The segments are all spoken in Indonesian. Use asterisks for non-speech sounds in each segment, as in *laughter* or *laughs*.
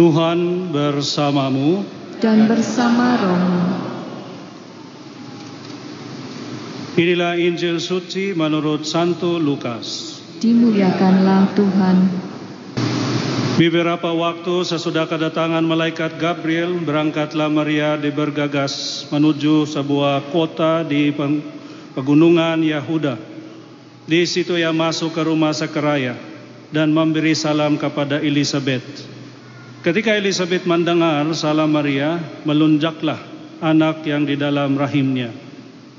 Tuhan bersamamu dan bersama rohmu. Inilah Injil suci menurut Santo Lukas. Dimuliakanlah Tuhan. Beberapa waktu sesudah kedatangan malaikat Gabriel, berangkatlah Maria di bergagas menuju sebuah kota di pegunungan Yahuda. Di situ ia masuk ke rumah sekeraya dan memberi salam kepada Elizabeth. Ketika Elizabeth mendengar salam Maria, melunjaklah anak yang di dalam rahimnya.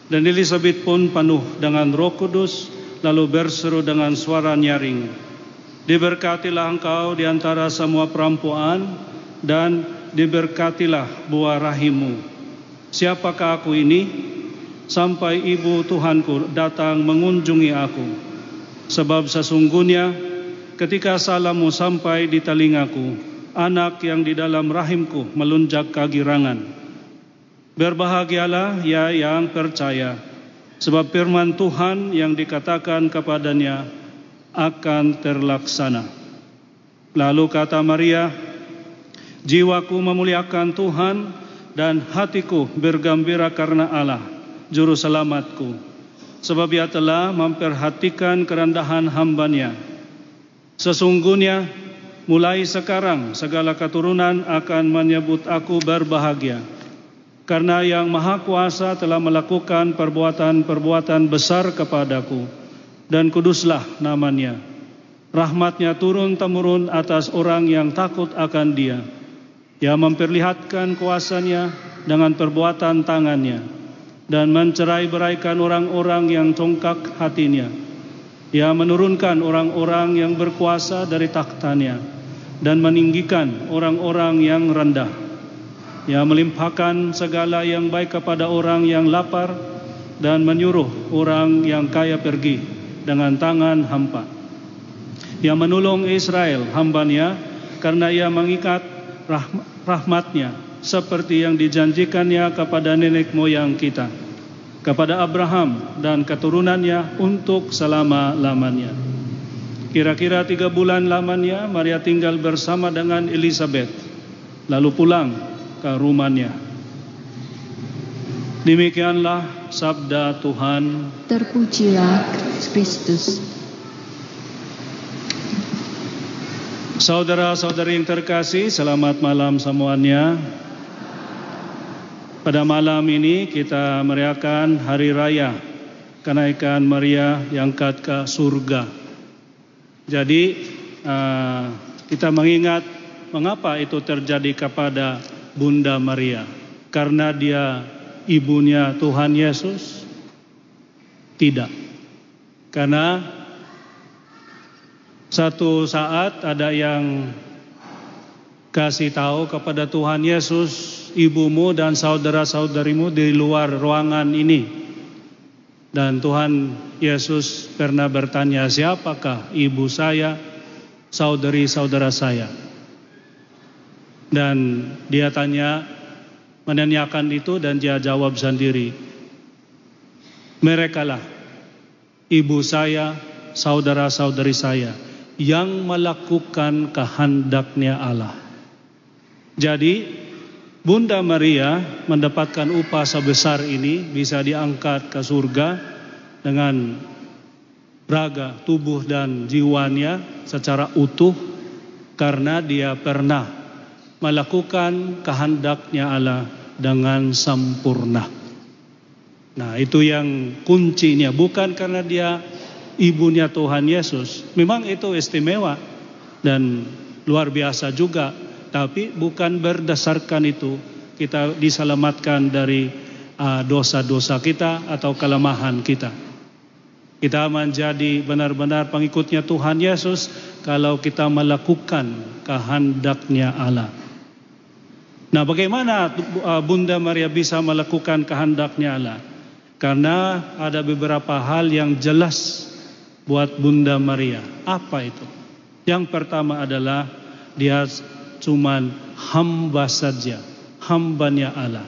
Dan Elizabeth pun penuh dengan roh kudus, lalu berseru dengan suara nyaring. Diberkatilah engkau di antara semua perempuan dan diberkatilah buah rahimmu. Siapakah aku ini? Sampai ibu Tuhanku datang mengunjungi aku. Sebab sesungguhnya ketika salammu sampai di telingaku, anak yang di dalam rahimku melunjak kegirangan. Berbahagialah ya yang percaya, sebab firman Tuhan yang dikatakan kepadanya, akan terlaksana. Lalu kata Maria, jiwaku memuliakan Tuhan dan hatiku bergembira karena Allah, juru selamatku. Sebab ia telah memperhatikan kerendahan hambanya. Sesungguhnya mulai sekarang segala keturunan akan menyebut aku berbahagia. Karena yang maha kuasa telah melakukan perbuatan-perbuatan besar kepadaku dan kuduslah namanya. Rahmatnya turun-temurun atas orang yang takut akan dia. Ia memperlihatkan kuasanya dengan perbuatan tangannya dan mencerai-beraikan orang-orang yang congkak hatinya. Ia menurunkan orang-orang yang berkuasa dari taktanya dan meninggikan orang-orang yang rendah. Ia melimpahkan segala yang baik kepada orang yang lapar dan menyuruh orang yang kaya pergi dengan tangan hampa. Ia menolong Israel hambanya karena ia mengikat rahmatnya seperti yang dijanjikannya kepada nenek moyang kita, kepada Abraham dan keturunannya untuk selama-lamanya. Kira-kira tiga bulan lamanya Maria tinggal bersama dengan Elizabeth, lalu pulang ke rumahnya. Demikianlah sabda Tuhan. Terpujilah Kristus. Saudara-saudari yang terkasih, selamat malam semuanya. Pada malam ini kita merayakan hari raya kenaikan Maria yang ke surga. Jadi uh, kita mengingat mengapa itu terjadi kepada Bunda Maria. Karena dia ibunya Tuhan Yesus? Tidak. Karena satu saat ada yang kasih tahu kepada Tuhan Yesus, ibumu dan saudara-saudarimu di luar ruangan ini. Dan Tuhan Yesus pernah bertanya, siapakah ibu saya, saudari-saudara saya? Dan dia tanya, menanyakan itu dan dia jawab sendiri. Mereka lah ibu saya, saudara-saudari saya yang melakukan kehendaknya Allah. Jadi Bunda Maria mendapatkan upah sebesar ini bisa diangkat ke surga dengan raga, tubuh dan jiwanya secara utuh karena dia pernah melakukan kehendaknya Allah dengan sempurna. Nah, itu yang kuncinya bukan karena dia ibunya Tuhan Yesus. Memang itu istimewa dan luar biasa juga, tapi bukan berdasarkan itu kita diselamatkan dari uh, dosa-dosa kita atau kelemahan kita. Kita menjadi benar-benar pengikutnya Tuhan Yesus kalau kita melakukan kehendaknya Allah. Nah, bagaimana uh, Bunda Maria bisa melakukan kehendaknya Allah? Karena ada beberapa hal yang jelas buat Bunda Maria. Apa itu? Yang pertama adalah dia cuman hamba saja, hambanya Allah.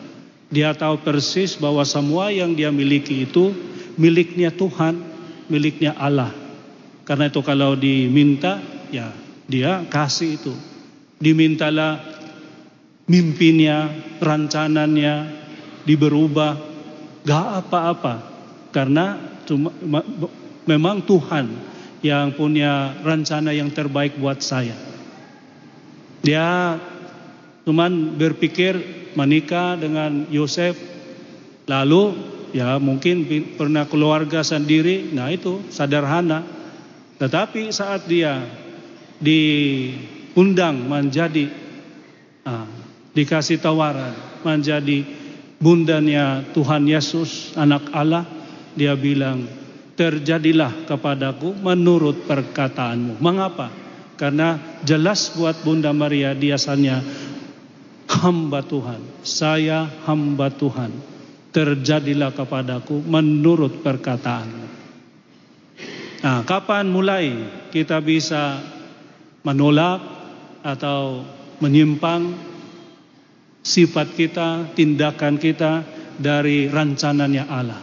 Dia tahu persis bahwa semua yang dia miliki itu miliknya Tuhan, miliknya Allah. Karena itu kalau diminta, ya dia kasih itu. dimintalah mimpinya, rancananya diberubah, gak apa-apa karena cuma memang Tuhan yang punya rencana yang terbaik buat saya. Dia cuman berpikir menikah dengan Yosef. Lalu ya mungkin pernah keluarga sendiri, nah itu sederhana. Tetapi saat dia diundang menjadi ah, dikasih tawaran menjadi bundanya Tuhan Yesus anak Allah dia bilang terjadilah kepadaku menurut perkataanmu. Mengapa karena jelas buat Bunda Maria biasanya hamba Tuhan. Saya hamba Tuhan. Terjadilah kepadaku menurut perkataanmu nah kapan mulai kita bisa menolak atau menyimpang sifat kita, tindakan kita dari rancananya Allah.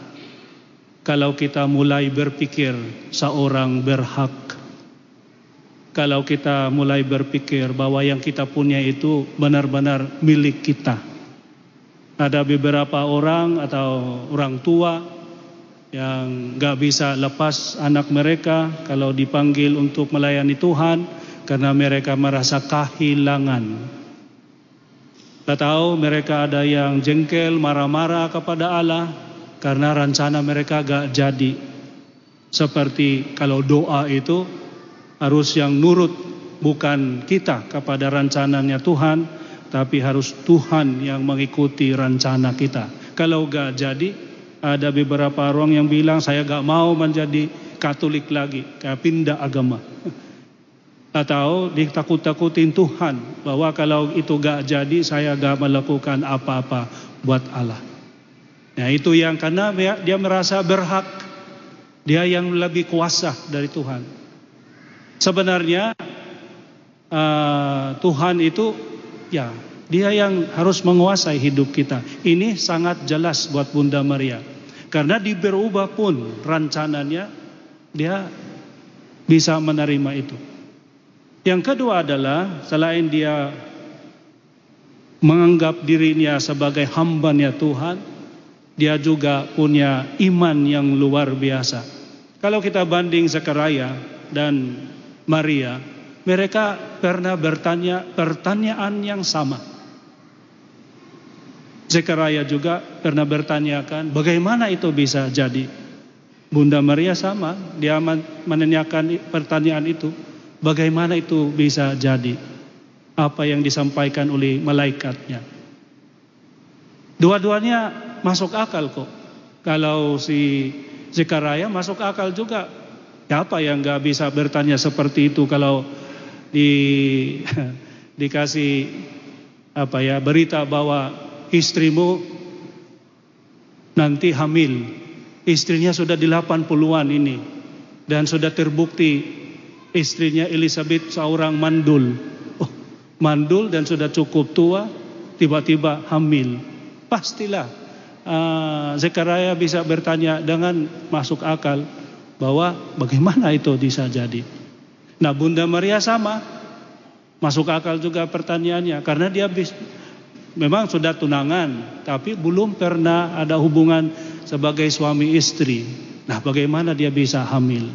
Kalau kita mulai berpikir seorang berhak, kalau kita mulai berpikir bahwa yang kita punya itu benar-benar milik kita. Ada beberapa orang atau orang tua yang gak bisa lepas anak mereka kalau dipanggil untuk melayani Tuhan karena mereka merasa kehilangan kita tahu mereka ada yang jengkel, marah-marah kepada Allah karena rencana mereka gak jadi. Seperti kalau doa itu harus yang nurut bukan kita kepada rencananya Tuhan, tapi harus Tuhan yang mengikuti rencana kita. Kalau gak jadi, ada beberapa orang yang bilang saya gak mau menjadi Katolik lagi, kayak pindah agama. *laughs* atau ditakut-takutin Tuhan bahwa kalau itu gak jadi saya gak melakukan apa-apa buat Allah. Nah itu yang karena dia merasa berhak, dia yang lebih kuasa dari Tuhan. Sebenarnya uh, Tuhan itu ya dia yang harus menguasai hidup kita. Ini sangat jelas buat Bunda Maria. Karena di berubah pun rencananya dia bisa menerima itu. Yang kedua adalah selain dia menganggap dirinya sebagai hambanya Tuhan, dia juga punya iman yang luar biasa. Kalau kita banding Zakaria dan Maria, mereka pernah bertanya pertanyaan yang sama. Zakaria juga pernah bertanyakan bagaimana itu bisa jadi. Bunda Maria sama, dia menanyakan pertanyaan itu. Bagaimana itu bisa jadi? Apa yang disampaikan oleh malaikatnya. Dua-duanya masuk akal kok. Kalau si Zekaria masuk akal juga. Siapa yang gak bisa bertanya seperti itu kalau di *laughs* dikasih apa ya berita bahwa istrimu nanti hamil. Istrinya sudah di 80-an ini dan sudah terbukti istrinya Elizabeth seorang mandul. Oh, mandul dan sudah cukup tua, tiba-tiba hamil. Pastilah uh, Zekaria bisa bertanya dengan masuk akal bahwa bagaimana itu bisa jadi. Nah Bunda Maria sama, masuk akal juga pertanyaannya karena dia bis, memang sudah tunangan tapi belum pernah ada hubungan sebagai suami istri. Nah bagaimana dia bisa hamil?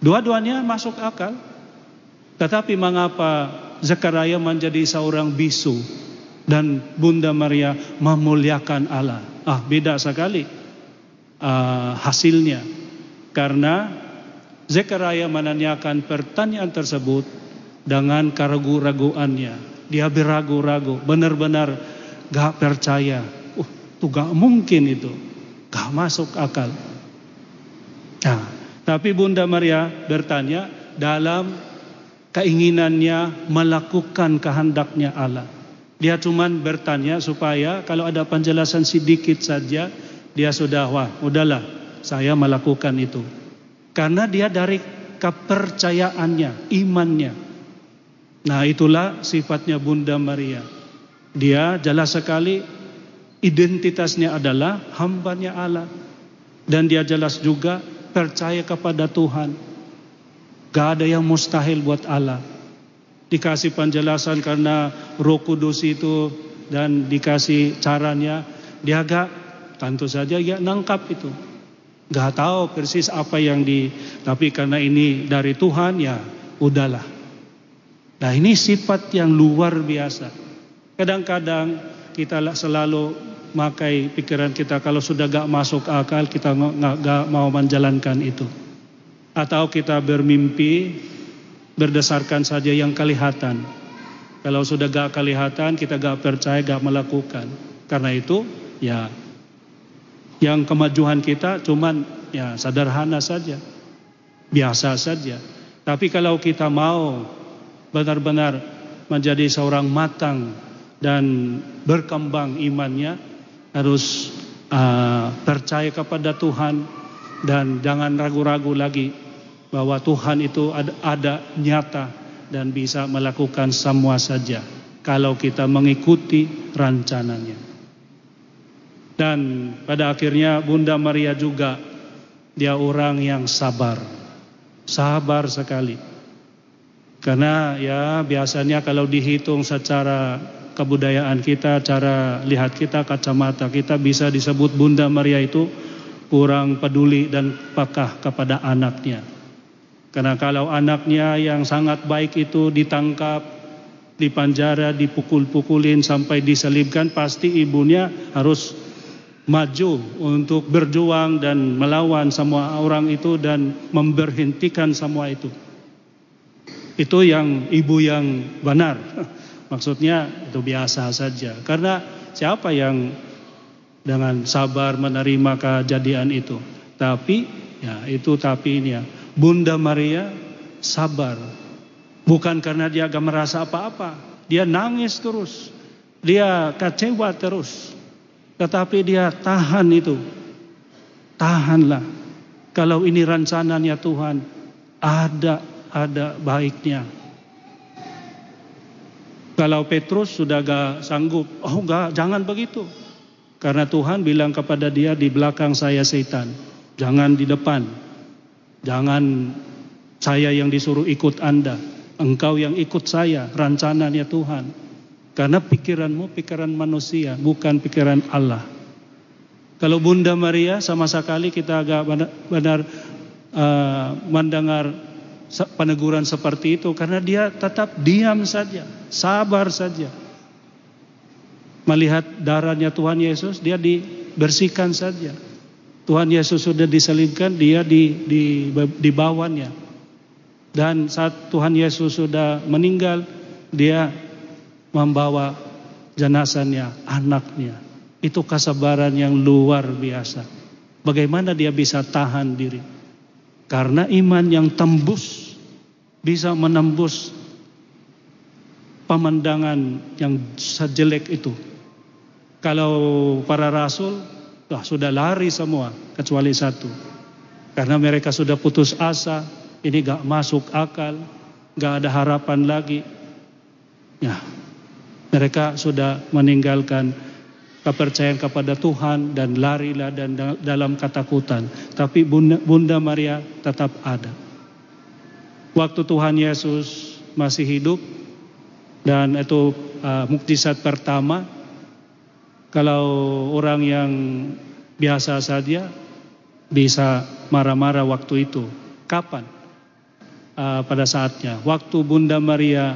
Dua-duanya masuk akal. Tetapi mengapa Zakaria menjadi seorang bisu dan Bunda Maria memuliakan Allah? Ah, beda sekali uh, hasilnya. Karena Zakaria menanyakan pertanyaan tersebut dengan keraguan-raguannya. Dia beragu-ragu, benar-benar gak percaya. Uh, itu gak mungkin itu. Gak masuk akal. Nah, tapi Bunda Maria bertanya dalam keinginannya melakukan kehendaknya Allah. Dia cuma bertanya supaya kalau ada penjelasan sedikit saja dia sudah wah udahlah saya melakukan itu. Karena dia dari kepercayaannya, imannya. Nah itulah sifatnya Bunda Maria. Dia jelas sekali identitasnya adalah hambanya Allah. Dan dia jelas juga percaya kepada Tuhan. Gak ada yang mustahil buat Allah. dikasih penjelasan karena Roh Kudus itu dan dikasih caranya, dia agak tentu saja ya nangkap itu. Gak tahu persis apa yang di, tapi karena ini dari Tuhan ya udahlah. Nah ini sifat yang luar biasa. Kadang-kadang kita selalu makai pikiran kita kalau sudah gak masuk akal kita gak, gak mau menjalankan itu. Atau kita bermimpi berdasarkan saja yang kelihatan. Kalau sudah gak kelihatan kita gak percaya gak melakukan. Karena itu ya yang kemajuan kita cuman ya sederhana saja. Biasa saja. Tapi kalau kita mau benar-benar menjadi seorang matang dan berkembang imannya harus uh, percaya kepada Tuhan dan jangan ragu-ragu lagi bahwa Tuhan itu ada, ada nyata dan bisa melakukan semua saja kalau kita mengikuti rencananya. Dan pada akhirnya Bunda Maria juga dia orang yang sabar. Sabar sekali. Karena ya biasanya kalau dihitung secara kebudayaan kita, cara lihat kita, kacamata kita bisa disebut Bunda Maria itu kurang peduli dan pakah kepada anaknya. Karena kalau anaknya yang sangat baik itu ditangkap, dipanjara, dipukul-pukulin sampai diselibkan, pasti ibunya harus maju untuk berjuang dan melawan semua orang itu dan memberhentikan semua itu. Itu yang ibu yang benar. *laughs* Maksudnya itu biasa saja. Karena siapa yang dengan sabar menerima kejadian itu. Tapi ya itu tapi ini ya Bunda Maria sabar. Bukan karena dia gak merasa apa-apa. Dia nangis terus. Dia kecewa terus. Tetapi dia tahan itu. Tahanlah. Kalau ini rencananya Tuhan. Ada, ada baiknya. Kalau Petrus sudah gak sanggup. Oh gak, jangan begitu. Karena Tuhan bilang kepada dia di belakang saya setan. Jangan di depan. Jangan saya yang disuruh ikut Anda. Engkau yang ikut saya, rancananya Tuhan. Karena pikiranmu pikiran manusia, bukan pikiran Allah. Kalau Bunda Maria sama sekali kita agak benar, uh, mendengar peneguran seperti itu karena dia tetap diam saja, sabar saja. Melihat darahnya Tuhan Yesus, dia dibersihkan saja. Tuhan Yesus sudah diselipkan, dia di, di, dibawanya. Dan saat Tuhan Yesus sudah meninggal, dia membawa jenazahnya, anaknya. Itu kesabaran yang luar biasa. Bagaimana dia bisa tahan diri? Karena iman yang tembus bisa menembus pemandangan yang sejelek itu. Kalau para rasul Wah, sudah lari semua kecuali satu. Karena mereka sudah putus asa, ini gak masuk akal, gak ada harapan lagi. Ya, mereka sudah meninggalkan kepercayaan kepada Tuhan dan larilah dan dalam ketakutan. Tapi Bunda, Bunda Maria tetap ada. Waktu Tuhan Yesus masih hidup dan itu uh, mukjizat pertama kalau orang yang biasa saja bisa marah-marah waktu itu. Kapan? Uh, pada saatnya. Waktu Bunda Maria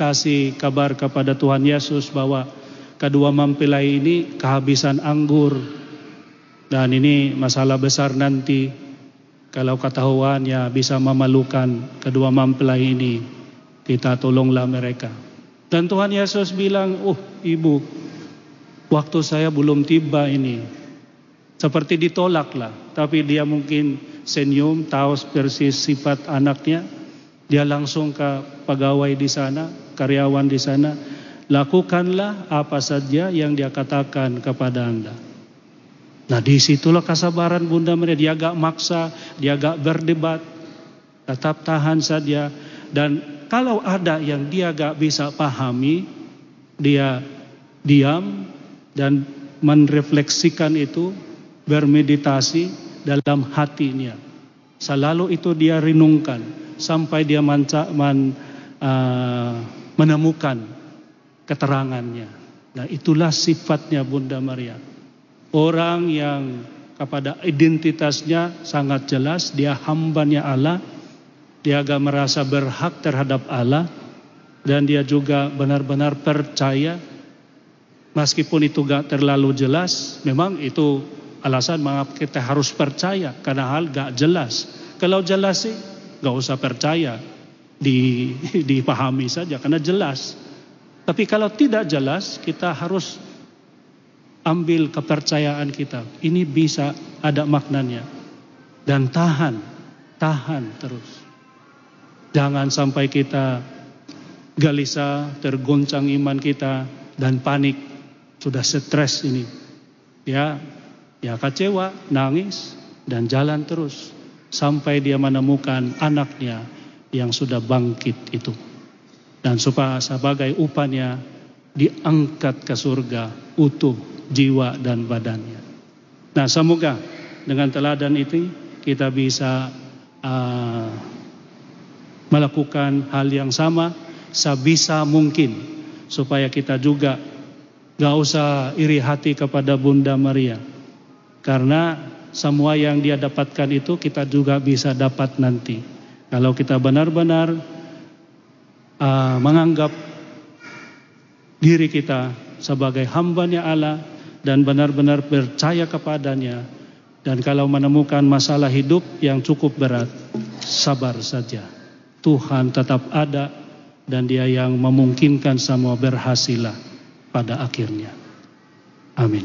kasih kabar kepada Tuhan Yesus bahwa kedua mempelai ini kehabisan anggur. Dan ini masalah besar nanti. Kalau ketahuannya bisa memalukan kedua mempelai ini. Kita tolonglah mereka. Dan Tuhan Yesus bilang, oh ibu Waktu saya belum tiba ini. Seperti ditolak lah. Tapi dia mungkin senyum, tahu persis sifat anaknya. Dia langsung ke pegawai di sana, karyawan di sana. Lakukanlah apa saja yang dia katakan kepada anda. Nah di situlah kesabaran Bunda Maria. Dia gak maksa, dia gak berdebat. Tetap tahan saja. Dan kalau ada yang dia gak bisa pahami, dia diam, dan menrefleksikan itu, bermeditasi dalam hatinya. Selalu itu dia renungkan sampai dia manca, man, uh, menemukan keterangannya. Nah, itulah sifatnya Bunda Maria. Orang yang kepada identitasnya sangat jelas, dia hambanya Allah, dia agak merasa berhak terhadap Allah, dan dia juga benar-benar percaya, meskipun itu gak terlalu jelas, memang itu alasan mengapa kita harus percaya, karena hal gak jelas. Kalau jelas sih, gak usah percaya, di, dipahami saja, karena jelas. Tapi kalau tidak jelas, kita harus ambil kepercayaan kita. Ini bisa ada maknanya. Dan tahan, tahan terus. Jangan sampai kita gelisah, tergoncang iman kita dan panik. Sudah stres ini. Ya, ya kecewa, nangis dan jalan terus sampai dia menemukan anaknya yang sudah bangkit itu. Dan supaya sebagai upahnya diangkat ke surga utuh jiwa dan badannya. Nah semoga dengan teladan itu kita bisa uh, melakukan hal yang sama sebisa mungkin supaya kita juga gak usah iri hati kepada Bunda Maria. Karena semua yang dia dapatkan itu kita juga bisa dapat nanti kalau kita benar-benar uh, menganggap diri kita sebagai hambanya Allah dan benar-benar percaya kepadanya dan kalau menemukan masalah hidup yang cukup berat sabar saja. Tuhan tetap ada dan dia yang memungkinkan semua berhasil pada akhirnya. Amin.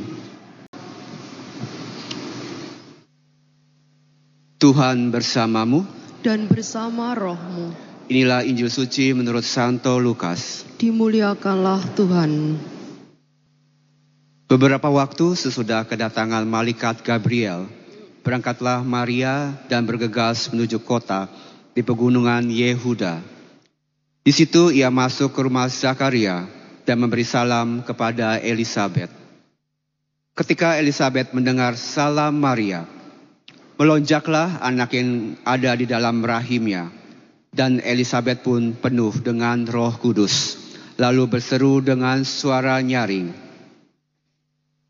Tuhan bersamamu dan bersama rohmu Inilah Injil suci menurut Santo Lukas. Dimuliakanlah Tuhan. Beberapa waktu sesudah kedatangan malaikat Gabriel, berangkatlah Maria dan bergegas menuju kota di pegunungan Yehuda. Di situ ia masuk ke rumah Zakaria dan memberi salam kepada Elizabeth. Ketika Elizabeth mendengar salam Maria, melonjaklah anak yang ada di dalam rahimnya dan Elizabeth pun penuh dengan roh kudus. Lalu berseru dengan suara nyaring.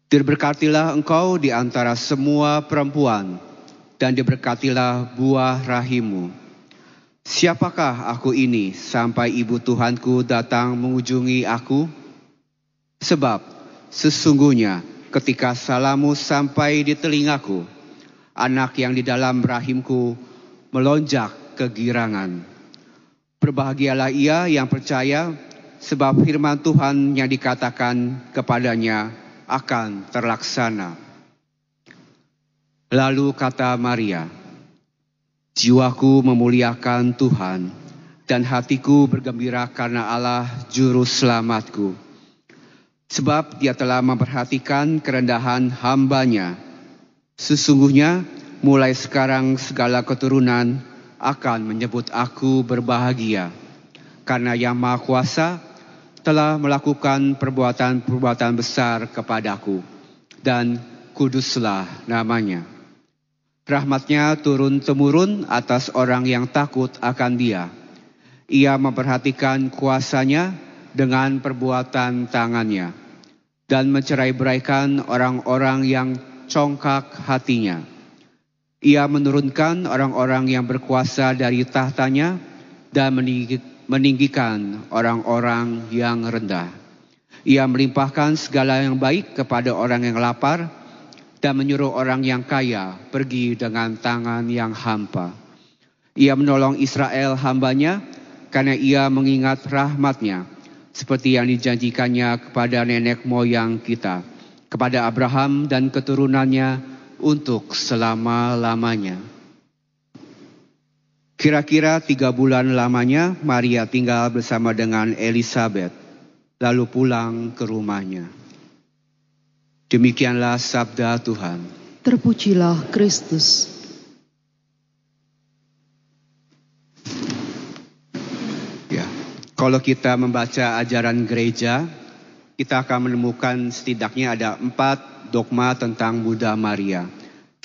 Diberkatilah engkau di antara semua perempuan, dan diberkatilah buah rahimu. Siapakah aku ini sampai ibu Tuhanku datang mengunjungi aku? Sebab sesungguhnya ketika salamu sampai di telingaku, anak yang di dalam rahimku melonjak kegirangan. Berbahagialah ia yang percaya sebab firman Tuhan yang dikatakan kepadanya akan terlaksana. Lalu kata Maria, Jiwaku memuliakan Tuhan dan hatiku bergembira karena Allah juru selamatku. Sebab dia telah memperhatikan kerendahan hambanya. Sesungguhnya mulai sekarang segala keturunan akan menyebut aku berbahagia karena Yang Maha Kuasa telah melakukan perbuatan-perbuatan besar kepadaku dan kuduslah namanya. Rahmatnya turun-temurun atas orang yang takut akan dia. Ia memperhatikan kuasanya dengan perbuatan tangannya dan mencerai-beraikan orang-orang yang congkak hatinya ia menurunkan orang-orang yang berkuasa dari tahtanya dan meninggikan orang-orang yang rendah. Ia melimpahkan segala yang baik kepada orang yang lapar dan menyuruh orang yang kaya pergi dengan tangan yang hampa. Ia menolong Israel hambanya karena ia mengingat rahmatnya seperti yang dijanjikannya kepada nenek moyang kita, kepada Abraham dan keturunannya untuk selama-lamanya. Kira-kira tiga bulan lamanya Maria tinggal bersama dengan Elizabeth, lalu pulang ke rumahnya. Demikianlah sabda Tuhan. Terpujilah Kristus. Ya, kalau kita membaca ajaran gereja, kita akan menemukan setidaknya ada empat dogma tentang Buddha Maria.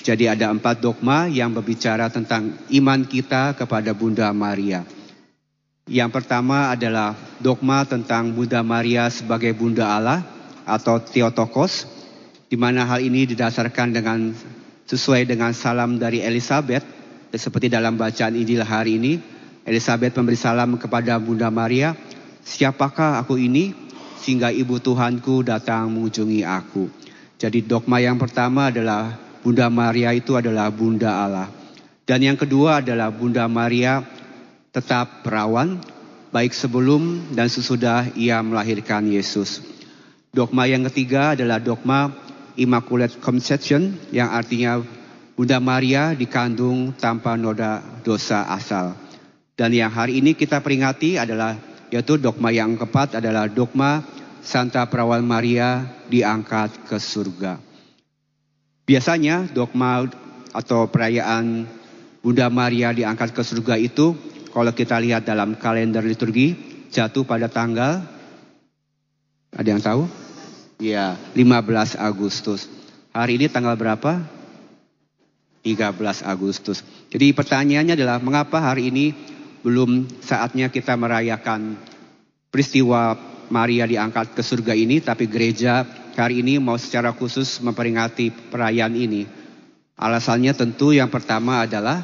Jadi ada empat dogma yang berbicara tentang iman kita kepada Bunda Maria. Yang pertama adalah dogma tentang Bunda Maria sebagai Bunda Allah atau Theotokos, di mana hal ini didasarkan dengan sesuai dengan salam dari Elizabeth, seperti dalam bacaan Injil hari ini, Elizabeth memberi salam kepada Bunda Maria, siapakah aku ini sehingga ibu Tuhanku datang mengunjungi aku. Jadi dogma yang pertama adalah Bunda Maria itu adalah Bunda Allah. Dan yang kedua adalah Bunda Maria tetap perawan baik sebelum dan sesudah ia melahirkan Yesus. Dogma yang ketiga adalah dogma Immaculate Conception yang artinya Bunda Maria dikandung tanpa noda dosa asal. Dan yang hari ini kita peringati adalah yaitu dogma yang keempat adalah dogma Santa Perawan Maria diangkat ke surga. Biasanya dogma atau perayaan Bunda Maria diangkat ke surga itu kalau kita lihat dalam kalender liturgi jatuh pada tanggal ada yang tahu? Ya, 15 Agustus. Hari ini tanggal berapa? 13 Agustus. Jadi pertanyaannya adalah mengapa hari ini belum saatnya kita merayakan peristiwa Maria diangkat ke surga ini, tapi gereja hari ini mau secara khusus memperingati perayaan ini. Alasannya tentu yang pertama adalah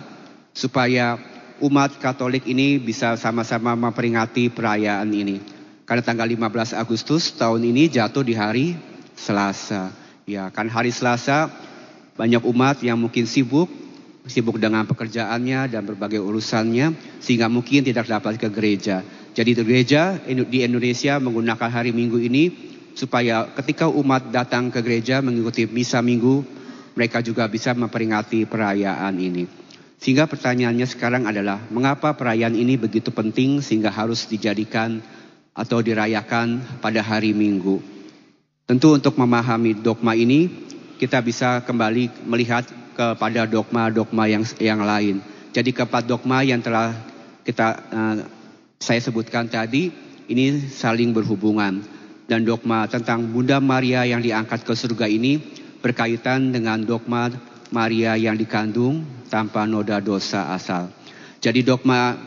supaya umat Katolik ini bisa sama-sama memperingati perayaan ini. Karena tanggal 15 Agustus tahun ini jatuh di hari Selasa. Ya, kan hari Selasa banyak umat yang mungkin sibuk, sibuk dengan pekerjaannya dan berbagai urusannya sehingga mungkin tidak dapat ke gereja. Jadi gereja di Indonesia menggunakan hari Minggu ini supaya ketika umat datang ke gereja mengikuti misa Minggu, mereka juga bisa memperingati perayaan ini. Sehingga pertanyaannya sekarang adalah mengapa perayaan ini begitu penting sehingga harus dijadikan atau dirayakan pada hari Minggu. Tentu untuk memahami dogma ini kita bisa kembali melihat kepada dogma-dogma yang yang lain. Jadi keempat dogma yang telah kita uh, saya sebutkan tadi ini saling berhubungan dan dogma tentang Bunda Maria yang diangkat ke surga ini berkaitan dengan dogma Maria yang dikandung tanpa noda dosa asal. Jadi dogma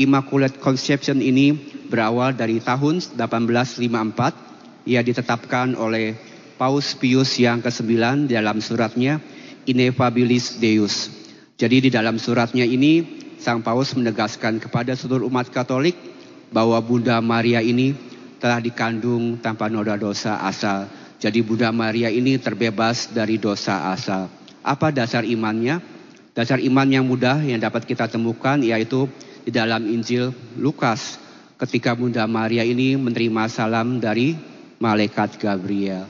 Immaculate Conception ini berawal dari tahun 1854. Ia ditetapkan oleh Paus Pius yang ke-9 dalam suratnya Ineffabilis Deus. Jadi di dalam suratnya ini Sang Paus menegaskan kepada seluruh umat Katolik bahwa Bunda Maria ini telah dikandung tanpa noda dosa asal. Jadi Bunda Maria ini terbebas dari dosa asal. Apa dasar imannya? Dasar iman yang mudah yang dapat kita temukan yaitu di dalam Injil Lukas ketika Bunda Maria ini menerima salam dari malaikat Gabriel.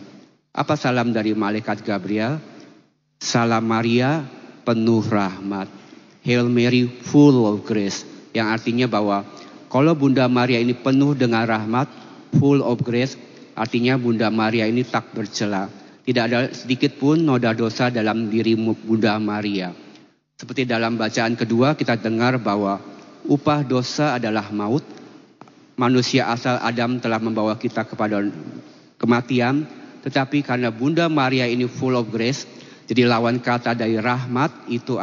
Apa salam dari malaikat Gabriel? Salam Maria penuh rahmat. Hail Mary full of grace. Yang artinya bahwa kalau Bunda Maria ini penuh dengan rahmat, full of grace, artinya Bunda Maria ini tak bercela. Tidak ada sedikit pun noda dosa dalam dirimu Bunda Maria. Seperti dalam bacaan kedua kita dengar bahwa upah dosa adalah maut, manusia asal Adam telah membawa kita kepada kematian, tetapi karena Bunda Maria ini full of grace, jadi lawan kata dari rahmat itu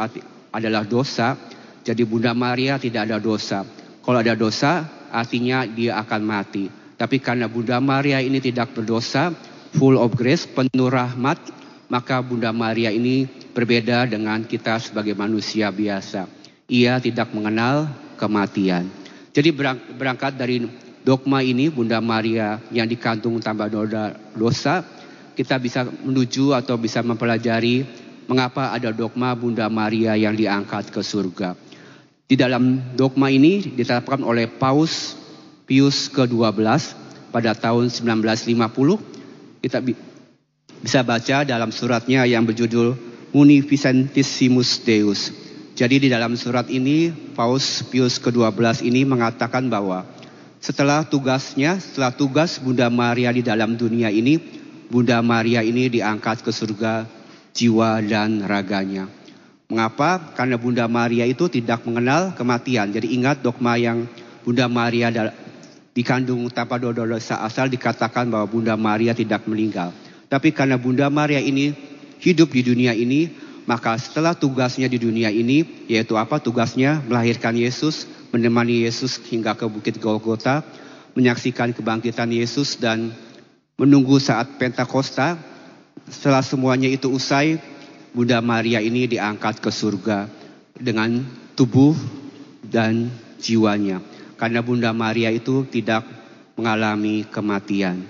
adalah dosa, jadi Bunda Maria tidak ada dosa. Kalau ada dosa, artinya dia akan mati. Tapi karena Bunda Maria ini tidak berdosa, full of grace, penuh rahmat, maka Bunda Maria ini berbeda dengan kita sebagai manusia biasa. Ia tidak mengenal kematian. Jadi berangkat dari dogma ini Bunda Maria yang dikandung tanpa dosa, kita bisa menuju atau bisa mempelajari mengapa ada dogma Bunda Maria yang diangkat ke surga. Di dalam dogma ini ditetapkan oleh Paus Pius ke-12 pada tahun 1950. Kita bisa baca dalam suratnya yang berjudul Munificentissimus Deus. Jadi di dalam surat ini Paus Pius ke-12 ini mengatakan bahwa setelah tugasnya, setelah tugas Bunda Maria di dalam dunia ini, Bunda Maria ini diangkat ke surga jiwa dan raganya. Mengapa? Karena Bunda Maria itu tidak mengenal kematian. Jadi ingat dogma yang Bunda Maria dikandung tanpa dosa asal dikatakan bahwa Bunda Maria tidak meninggal. Tapi karena Bunda Maria ini hidup di dunia ini, maka setelah tugasnya di dunia ini, yaitu apa tugasnya? Melahirkan Yesus, menemani Yesus hingga ke Bukit Golgota, menyaksikan kebangkitan Yesus dan menunggu saat Pentakosta. Setelah semuanya itu usai, Bunda Maria ini diangkat ke surga dengan tubuh dan jiwanya. Karena Bunda Maria itu tidak mengalami kematian.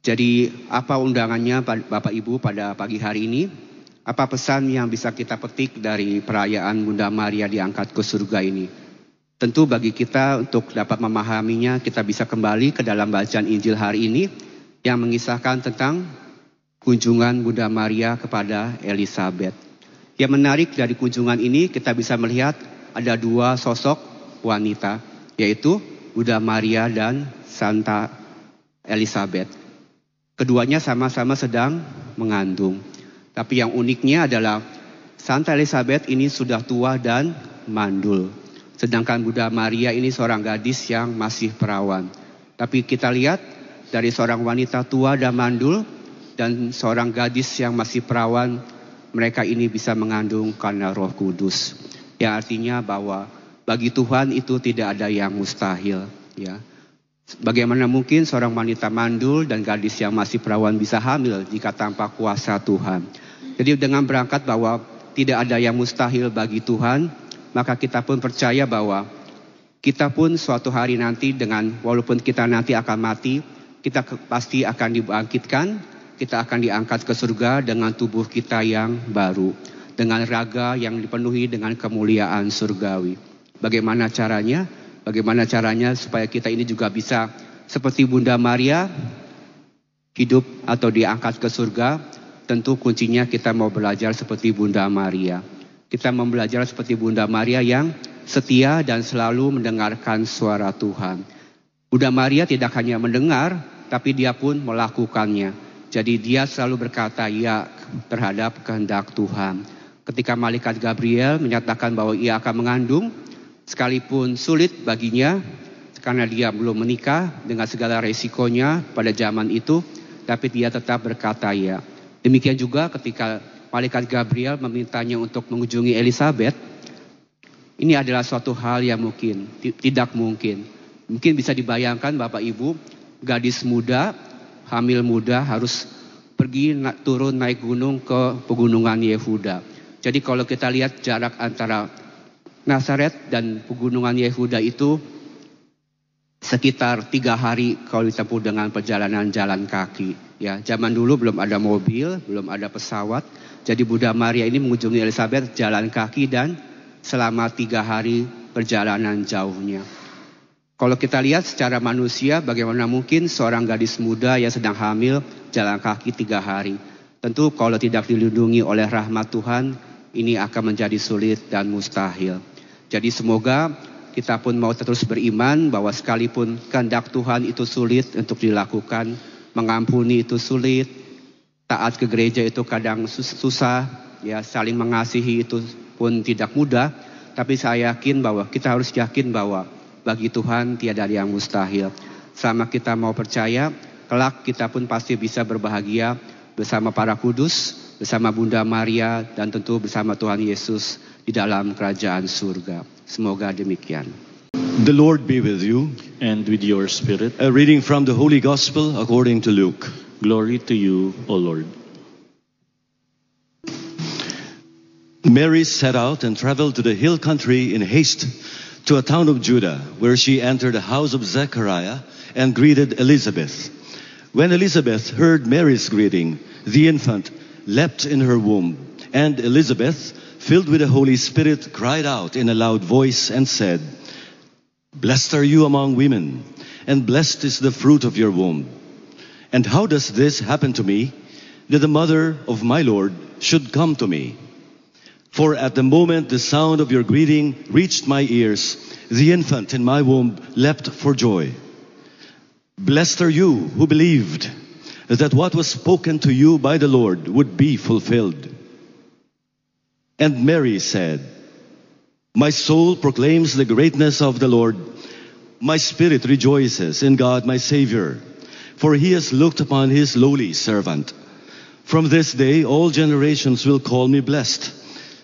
Jadi apa undangannya Bapak Ibu pada pagi hari ini? Apa pesan yang bisa kita petik dari perayaan Bunda Maria diangkat ke surga ini? Tentu bagi kita untuk dapat memahaminya kita bisa kembali ke dalam bacaan Injil hari ini yang mengisahkan tentang kunjungan Bunda Maria kepada Elizabeth. Yang menarik dari kunjungan ini kita bisa melihat ada dua sosok wanita yaitu Bunda Maria dan Santa Elizabeth. Keduanya sama-sama sedang mengandung. Tapi yang uniknya adalah Santa Elizabeth ini sudah tua dan mandul. Sedangkan Bunda Maria ini seorang gadis yang masih perawan. Tapi kita lihat dari seorang wanita tua dan mandul dan seorang gadis yang masih perawan, mereka ini bisa mengandung karena Roh Kudus. Yang artinya bahwa bagi Tuhan itu tidak ada yang mustahil, ya. Bagaimana mungkin seorang wanita mandul dan gadis yang masih perawan bisa hamil jika tanpa kuasa Tuhan? Jadi dengan berangkat bahwa tidak ada yang mustahil bagi Tuhan, maka kita pun percaya bahwa kita pun suatu hari nanti dengan walaupun kita nanti akan mati, kita pasti akan dibangkitkan, kita akan diangkat ke surga dengan tubuh kita yang baru, dengan raga yang dipenuhi dengan kemuliaan surgawi. Bagaimana caranya? Bagaimana caranya supaya kita ini juga bisa seperti Bunda Maria hidup atau diangkat ke surga? Tentu kuncinya kita mau belajar seperti Bunda Maria. Kita mau belajar seperti Bunda Maria yang setia dan selalu mendengarkan suara Tuhan. Bunda Maria tidak hanya mendengar, tapi dia pun melakukannya. Jadi dia selalu berkata ya terhadap kehendak Tuhan. Ketika malaikat Gabriel menyatakan bahwa ia akan mengandung, sekalipun sulit baginya karena dia belum menikah dengan segala resikonya pada zaman itu, tapi dia tetap berkata ya. Demikian juga ketika malaikat Gabriel memintanya untuk mengunjungi Elizabeth, ini adalah suatu hal yang mungkin, tidak mungkin. Mungkin bisa dibayangkan Bapak Ibu, gadis muda, hamil muda harus pergi turun naik gunung ke pegunungan Yehuda. Jadi kalau kita lihat jarak antara Nazaret dan pegunungan Yehuda itu sekitar tiga hari kalau ditempuh dengan perjalanan jalan kaki. Ya, zaman dulu belum ada mobil, belum ada pesawat. Jadi Buddha Maria ini mengunjungi Elizabeth jalan kaki dan selama tiga hari perjalanan jauhnya. Kalau kita lihat secara manusia, bagaimana mungkin seorang gadis muda yang sedang hamil jalan kaki tiga hari. Tentu kalau tidak dilindungi oleh rahmat Tuhan, ini akan menjadi sulit dan mustahil. Jadi semoga kita pun mau terus beriman bahwa sekalipun kehendak Tuhan itu sulit untuk dilakukan, mengampuni itu sulit, taat ke gereja itu kadang susah, ya saling mengasihi itu pun tidak mudah, tapi saya yakin bahwa kita harus yakin bahwa bagi Tuhan tiada yang mustahil. Sama kita mau percaya, kelak kita pun pasti bisa berbahagia bersama para kudus, bersama Bunda Maria, dan tentu bersama Tuhan Yesus di dalam kerajaan surga. Semoga demikian. The Lord be with you. and with your spirit. A reading from the Holy Gospel according to Luke. Glory to you, O Lord. Mary set out and traveled to the hill country in haste to a town of Judah, where she entered the house of Zechariah and greeted Elizabeth. When Elizabeth heard Mary's greeting, the infant leapt in her womb, and Elizabeth, filled with the Holy Spirit, cried out in a loud voice and said, Blessed are you among women, and blessed is the fruit of your womb. And how does this happen to me, that the mother of my Lord should come to me? For at the moment the sound of your greeting reached my ears, the infant in my womb leapt for joy. Blessed are you who believed that what was spoken to you by the Lord would be fulfilled. And Mary said, My soul proclaims the greatness of the Lord. My spirit rejoices in God my Savior, for he has looked upon his lowly servant. From this day all generations will call me blessed.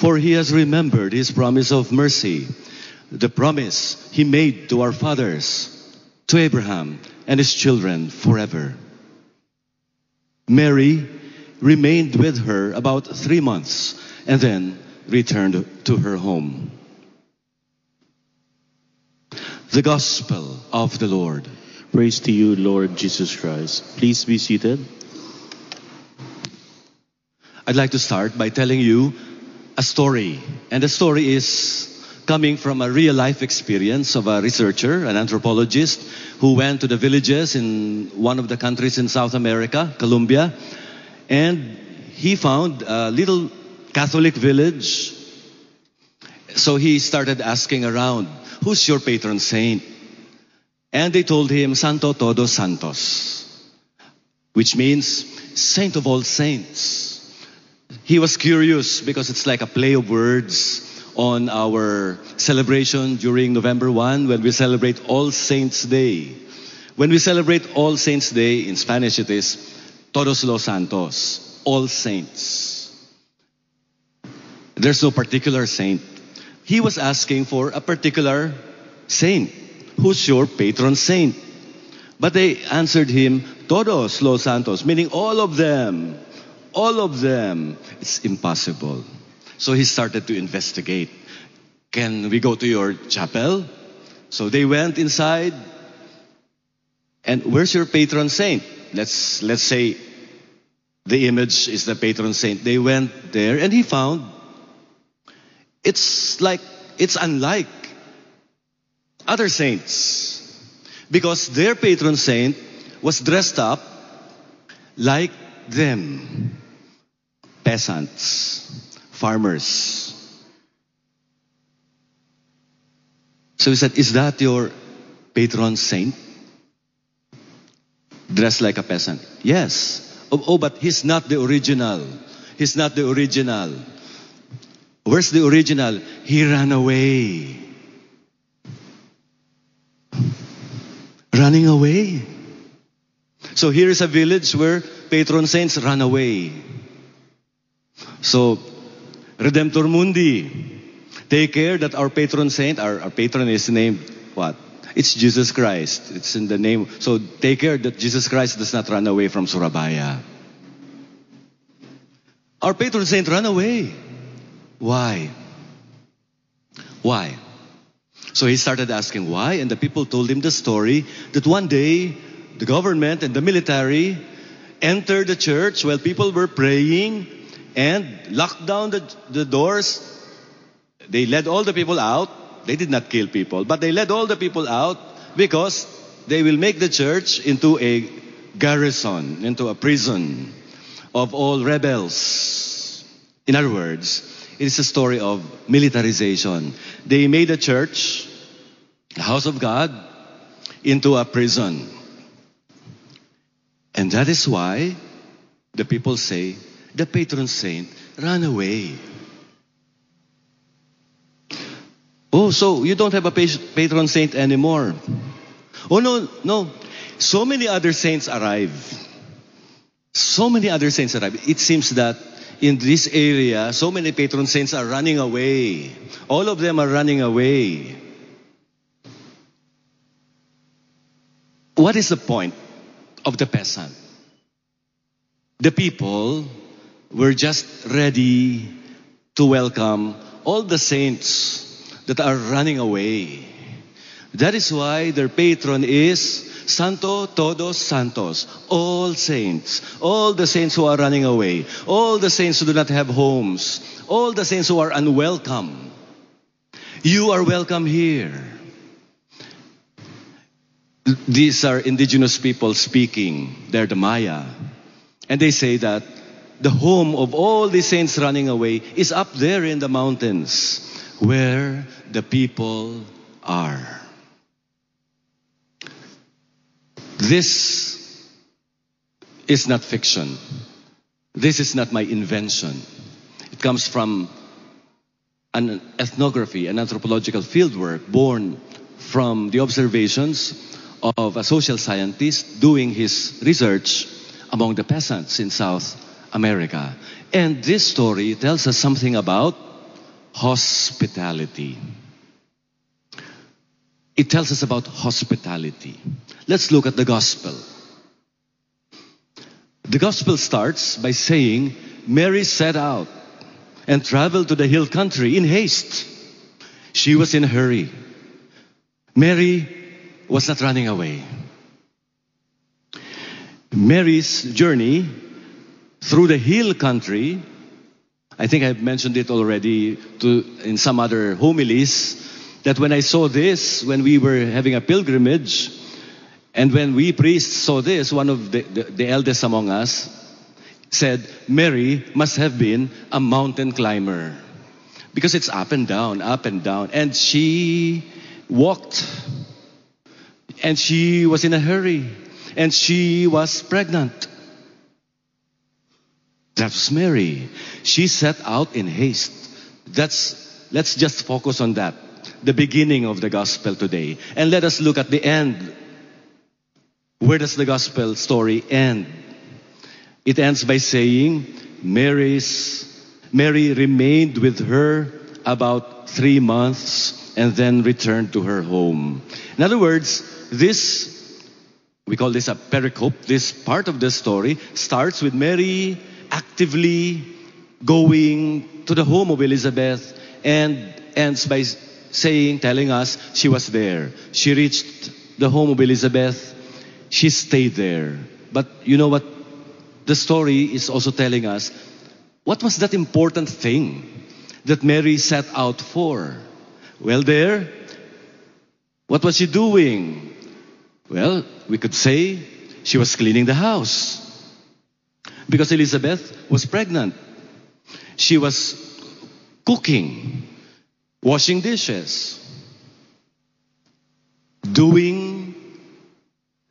for he has remembered his promise of mercy, the promise he made to our fathers, to Abraham and his children forever. Mary remained with her about three months and then returned to her home. The Gospel of the Lord. Praise to you, Lord Jesus Christ. Please be seated. I'd like to start by telling you a story. And the story is coming from a real life experience of a researcher, an anthropologist, who went to the villages in one of the countries in South America, Colombia, and he found a little Catholic village. So he started asking around, Who's your patron saint? And they told him, Santo Todos Santos, which means Saint of all saints. He was curious because it's like a play of words on our celebration during November 1 when we celebrate All Saints Day. When we celebrate All Saints Day, in Spanish it is Todos los Santos, All Saints. There's no particular saint. He was asking for a particular saint. Who's your patron saint? But they answered him, Todos los Santos, meaning all of them. All of them. It's impossible. So he started to investigate. Can we go to your chapel? So they went inside. And where's your patron saint? Let's let's say the image is the patron saint. They went there and he found it's like it's unlike other saints because their patron saint was dressed up like them peasants farmers. So he said is that your patron saint? Dressed like a peasant. Yes. Oh, oh but he's not the original. He's not the original. Where's the original? He ran away. Running away. So here is a village where patron saints run away. So, Redemptor Mundi, take care that our patron saint, our, our patron is named what? It's Jesus Christ. It's in the name. So take care that Jesus Christ does not run away from Surabaya. Our patron saint ran away. Why? Why? So he started asking why, and the people told him the story that one day the government and the military entered the church while people were praying and locked down the, the doors. They led all the people out. They did not kill people, but they led all the people out because they will make the church into a garrison, into a prison of all rebels. In other words, it is a story of militarization. They made a church, the house of God, into a prison. And that is why the people say the patron saint ran away. Oh, so you don't have a patron saint anymore. Oh, no, no. So many other saints arrive. So many other saints arrive. It seems that in this area, so many patron saints are running away. All of them are running away. What is the point of the peasant? The people were just ready to welcome all the saints that are running away. That is why their patron is Santo Todos Santos, all saints, all the saints who are running away, all the saints who do not have homes, all the saints who are unwelcome. You are welcome here. These are indigenous people speaking. They're the Maya. And they say that the home of all the saints running away is up there in the mountains where the people are. This is not fiction. This is not my invention. It comes from an ethnography, an anthropological fieldwork born from the observations of a social scientist doing his research among the peasants in South America. And this story tells us something about hospitality. It tells us about hospitality. Let's look at the gospel. The gospel starts by saying Mary set out and traveled to the hill country in haste. She was in a hurry. Mary was not running away. Mary's journey through the hill country, I think I've mentioned it already to, in some other homilies, that when I saw this, when we were having a pilgrimage, and when we priests saw this, one of the, the, the eldest among us said, Mary must have been a mountain climber. Because it's up and down, up and down. And she walked. And she was in a hurry. And she was pregnant. That was Mary. She set out in haste. That's, let's just focus on that. The beginning of the gospel today. And let us look at the end. Where does the gospel story end? It ends by saying, Mary's, Mary remained with her about three months and then returned to her home. In other words, this, we call this a pericope, this part of the story starts with Mary actively going to the home of Elizabeth and ends by saying, telling us she was there. She reached the home of Elizabeth. She stayed there. But you know what? The story is also telling us what was that important thing that Mary set out for? Well, there, what was she doing? Well, we could say she was cleaning the house because Elizabeth was pregnant. She was cooking, washing dishes, doing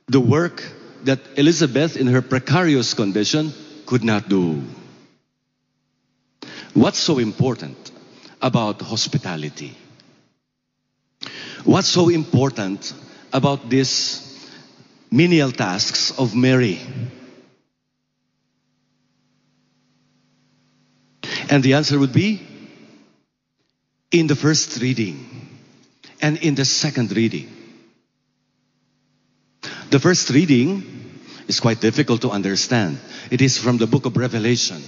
the work that Elizabeth, in her precarious condition, could not do. What's so important about hospitality? What's so important about these menial tasks of Mary? And the answer would be in the first reading and in the second reading. The first reading is quite difficult to understand. It is from the book of Revelation.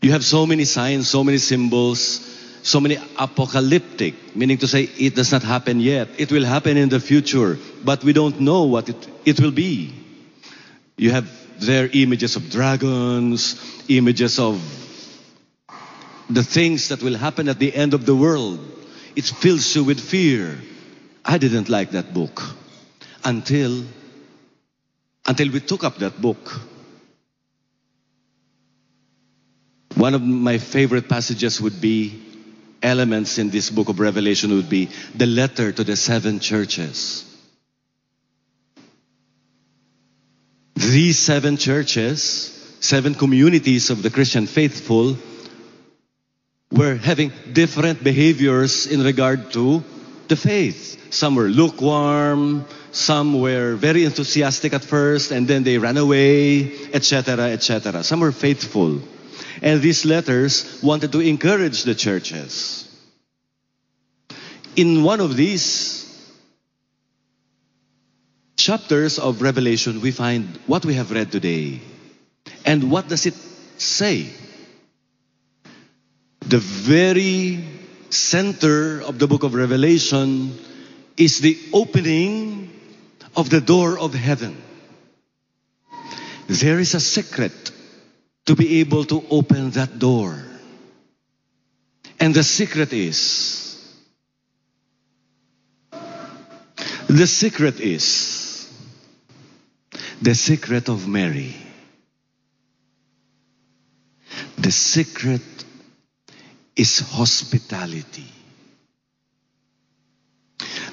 You have so many signs, so many symbols, so many apocalyptic, meaning to say it does not happen yet. It will happen in the future, but we don't know what it, it will be. You have there images of dragons, images of the things that will happen at the end of the world. It fills you with fear. I didn't like that book until until we took up that book. One of my favorite passages would be elements in this book of Revelation would be the letter to the seven churches. These seven churches, seven communities of the Christian faithful, were having different behaviors in regard to the faith. Some were lukewarm, some were very enthusiastic at first and then they ran away, etc., etc. Some were faithful. And these letters wanted to encourage the churches. In one of these chapters of Revelation, we find what we have read today. And what does it say? The very center of the book of Revelation is the opening of the door of heaven. There is a secret to be able to open that door. And the secret is the secret is the secret of Mary. The secret is hospitality.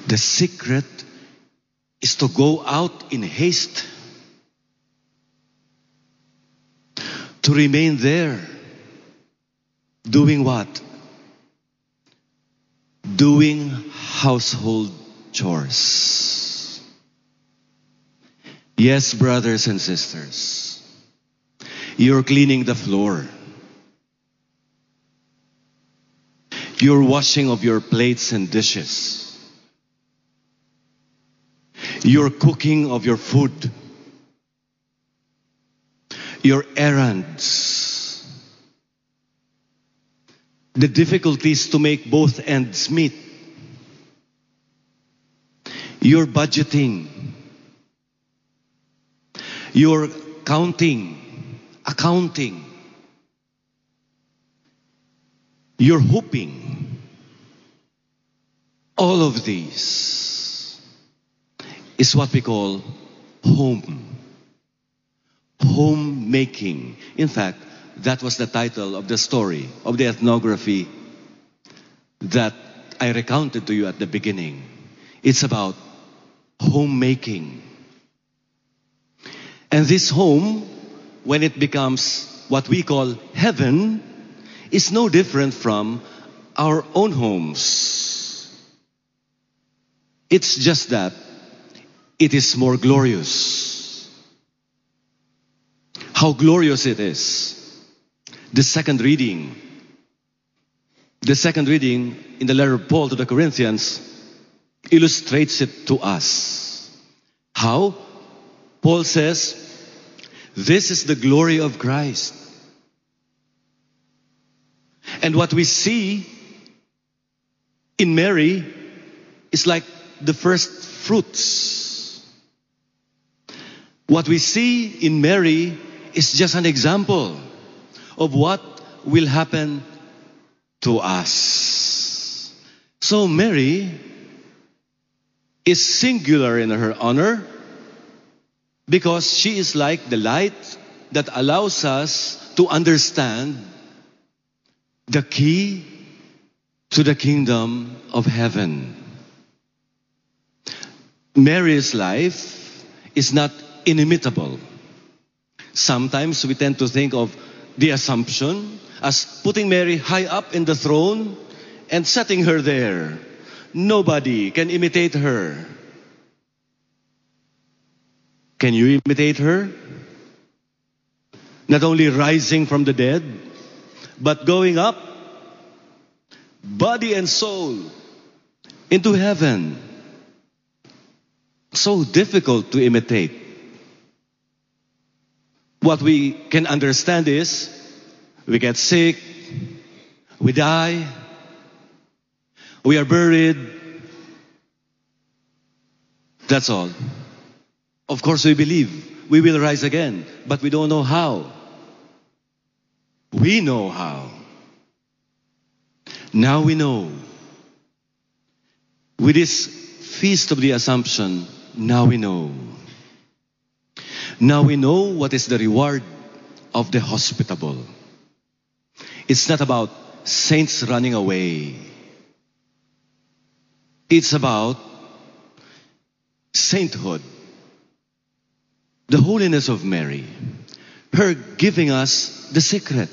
The secret is to go out in haste, to remain there. Doing what? Doing household chores. Yes, brothers and sisters, you're cleaning the floor. You're washing of your plates and dishes. You're cooking of your food, your errands, the difficulties to make both ends meet, your budgeting, your counting, accounting, your hoping, all of these is what we call home. Homemaking. In fact, that was the title of the story, of the ethnography that I recounted to you at the beginning. It's about homemaking. And this home, when it becomes what we call heaven, is no different from our own homes. It's just that it is more glorious. How glorious it is. The second reading. The second reading in the letter of Paul to the Corinthians illustrates it to us. How? Paul says, This is the glory of Christ. And what we see in Mary is like the first fruits. What we see in Mary is just an example of what will happen to us. So Mary is singular in her honor because she is like the light that allows us to understand the key to the kingdom of heaven. Mary's life is not inimitable. Sometimes we tend to think of the Assumption as putting Mary high up in the throne and setting her there. Nobody can imitate her. Can you imitate her? Not only rising from the dead, but going up, body and soul, into heaven. So difficult to imitate. What we can understand is we get sick, we die, we are buried. That's all. Of course, we believe we will rise again, but we don't know how. We know how. Now we know. With this feast of the Assumption, now we know. Now we know what is the reward of the hospitable. It's not about saints running away. It's about sainthood, the holiness of Mary, her giving us the secret.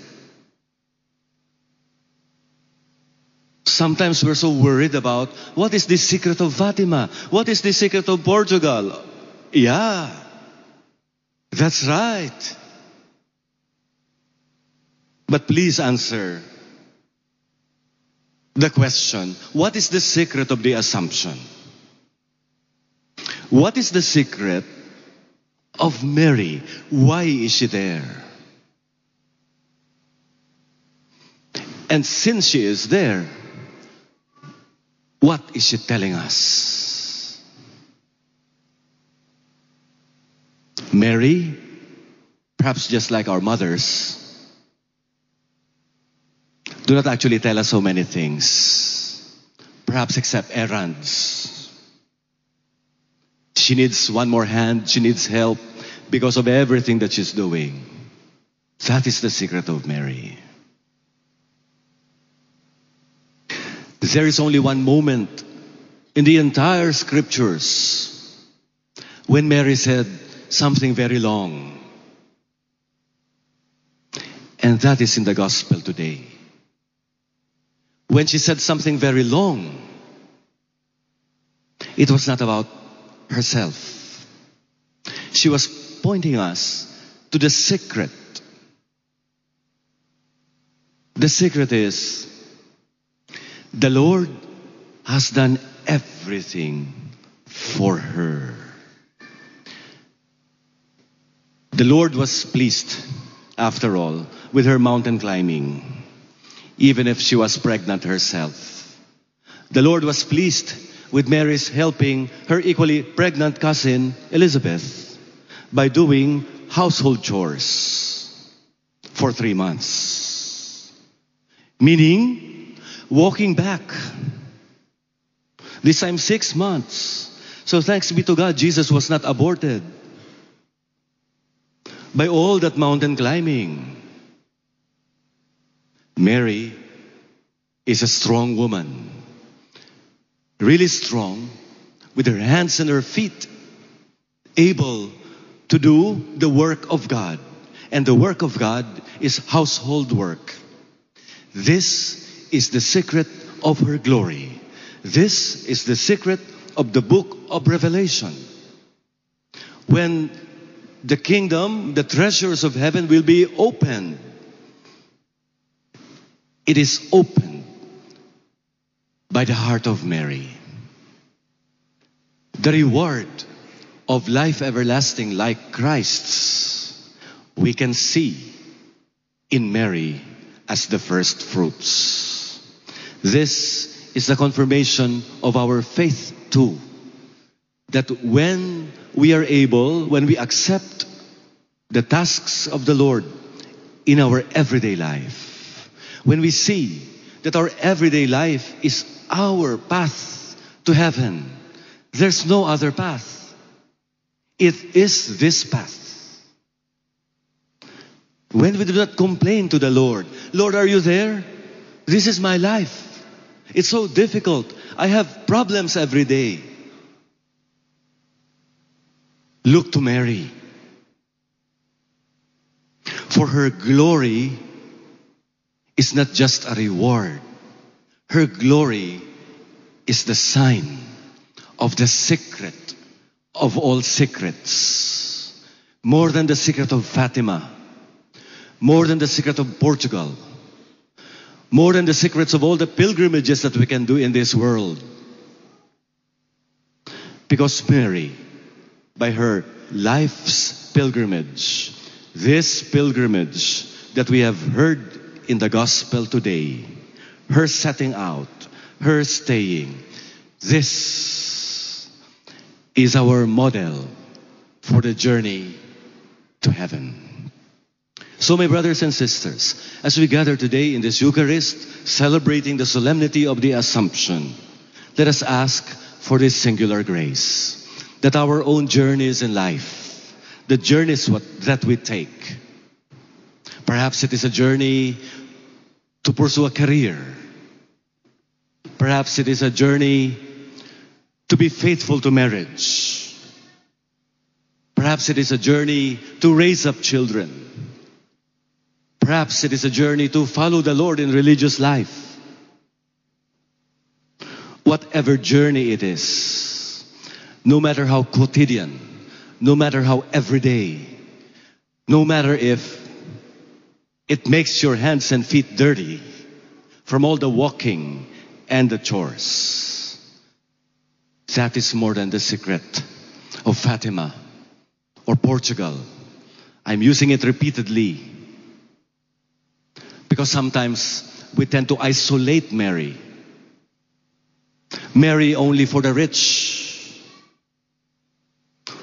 Sometimes we're so worried about what is the secret of Fatima? What is the secret of Portugal? Yeah, that's right. But please answer the question what is the secret of the Assumption? What is the secret of Mary? Why is she there? And since she is there, what is she telling us? Mary, perhaps just like our mothers, do not actually tell us so many things, perhaps except errands. She needs one more hand, she needs help because of everything that she's doing. That is the secret of Mary. There is only one moment in the entire scriptures when Mary said something very long. And that is in the gospel today. When she said something very long, it was not about herself. She was pointing us to the secret. The secret is the Lord has done everything for her. The Lord was pleased, after all, with her mountain climbing, even if she was pregnant herself. The Lord was pleased with Mary's helping her equally pregnant cousin Elizabeth by doing household chores for three months. Meaning, walking back. This time, six months. So, thanks be to God, Jesus was not aborted by all that mountain climbing. Mary is a strong woman, really strong, with her hands and her feet, able to do the work of God. And the work of God is household work. This is the secret of her glory. This is the secret of the book of Revelation. When the kingdom, the treasures of heaven will be open. It is opened by the heart of Mary. The reward of life everlasting like Christ's, we can see in Mary as the first fruits. This is the confirmation of our faith too. That when we are able, when we accept the tasks of the Lord in our everyday life, when we see that our everyday life is our path to heaven, there's no other path. It is this path. When we do not complain to the Lord, Lord, are you there? This is my life. It's so difficult. I have problems every day. Look to Mary. For her glory is not just a reward. Her glory is the sign of the secret of all secrets. More than the secret of Fatima. More than the secret of Portugal. More than the secrets of all the pilgrimages that we can do in this world. Because Mary, by her life's pilgrimage, this pilgrimage that we have heard in the gospel today, her setting out, her staying, this is our model for the journey to heaven. So, my brothers and sisters, as we gather today in this Eucharist, celebrating the solemnity of the Assumption, let us ask for this singular grace that our own journeys in life, the journeys what, that we take, perhaps it is a journey to pursue a career, perhaps it is a journey to be faithful to marriage, perhaps it is a journey to raise up children. Perhaps it is a journey to follow the Lord in religious life. Whatever journey it is, no matter how quotidian, no matter how everyday, no matter if it makes your hands and feet dirty from all the walking and the chores. That is more than the secret of Fatima or Portugal. I'm using it repeatedly because sometimes we tend to isolate Mary. Mary only for the rich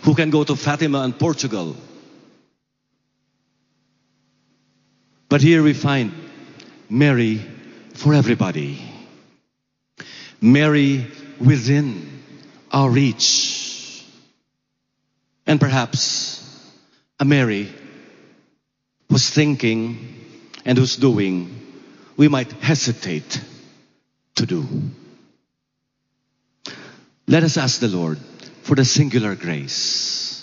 who can go to Fatima and Portugal. But here we find Mary for everybody. Mary within our reach. And perhaps a Mary who's thinking and who's doing, we might hesitate to do. Let us ask the Lord for the singular grace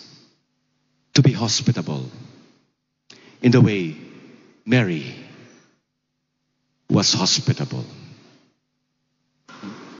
to be hospitable in the way Mary was hospitable.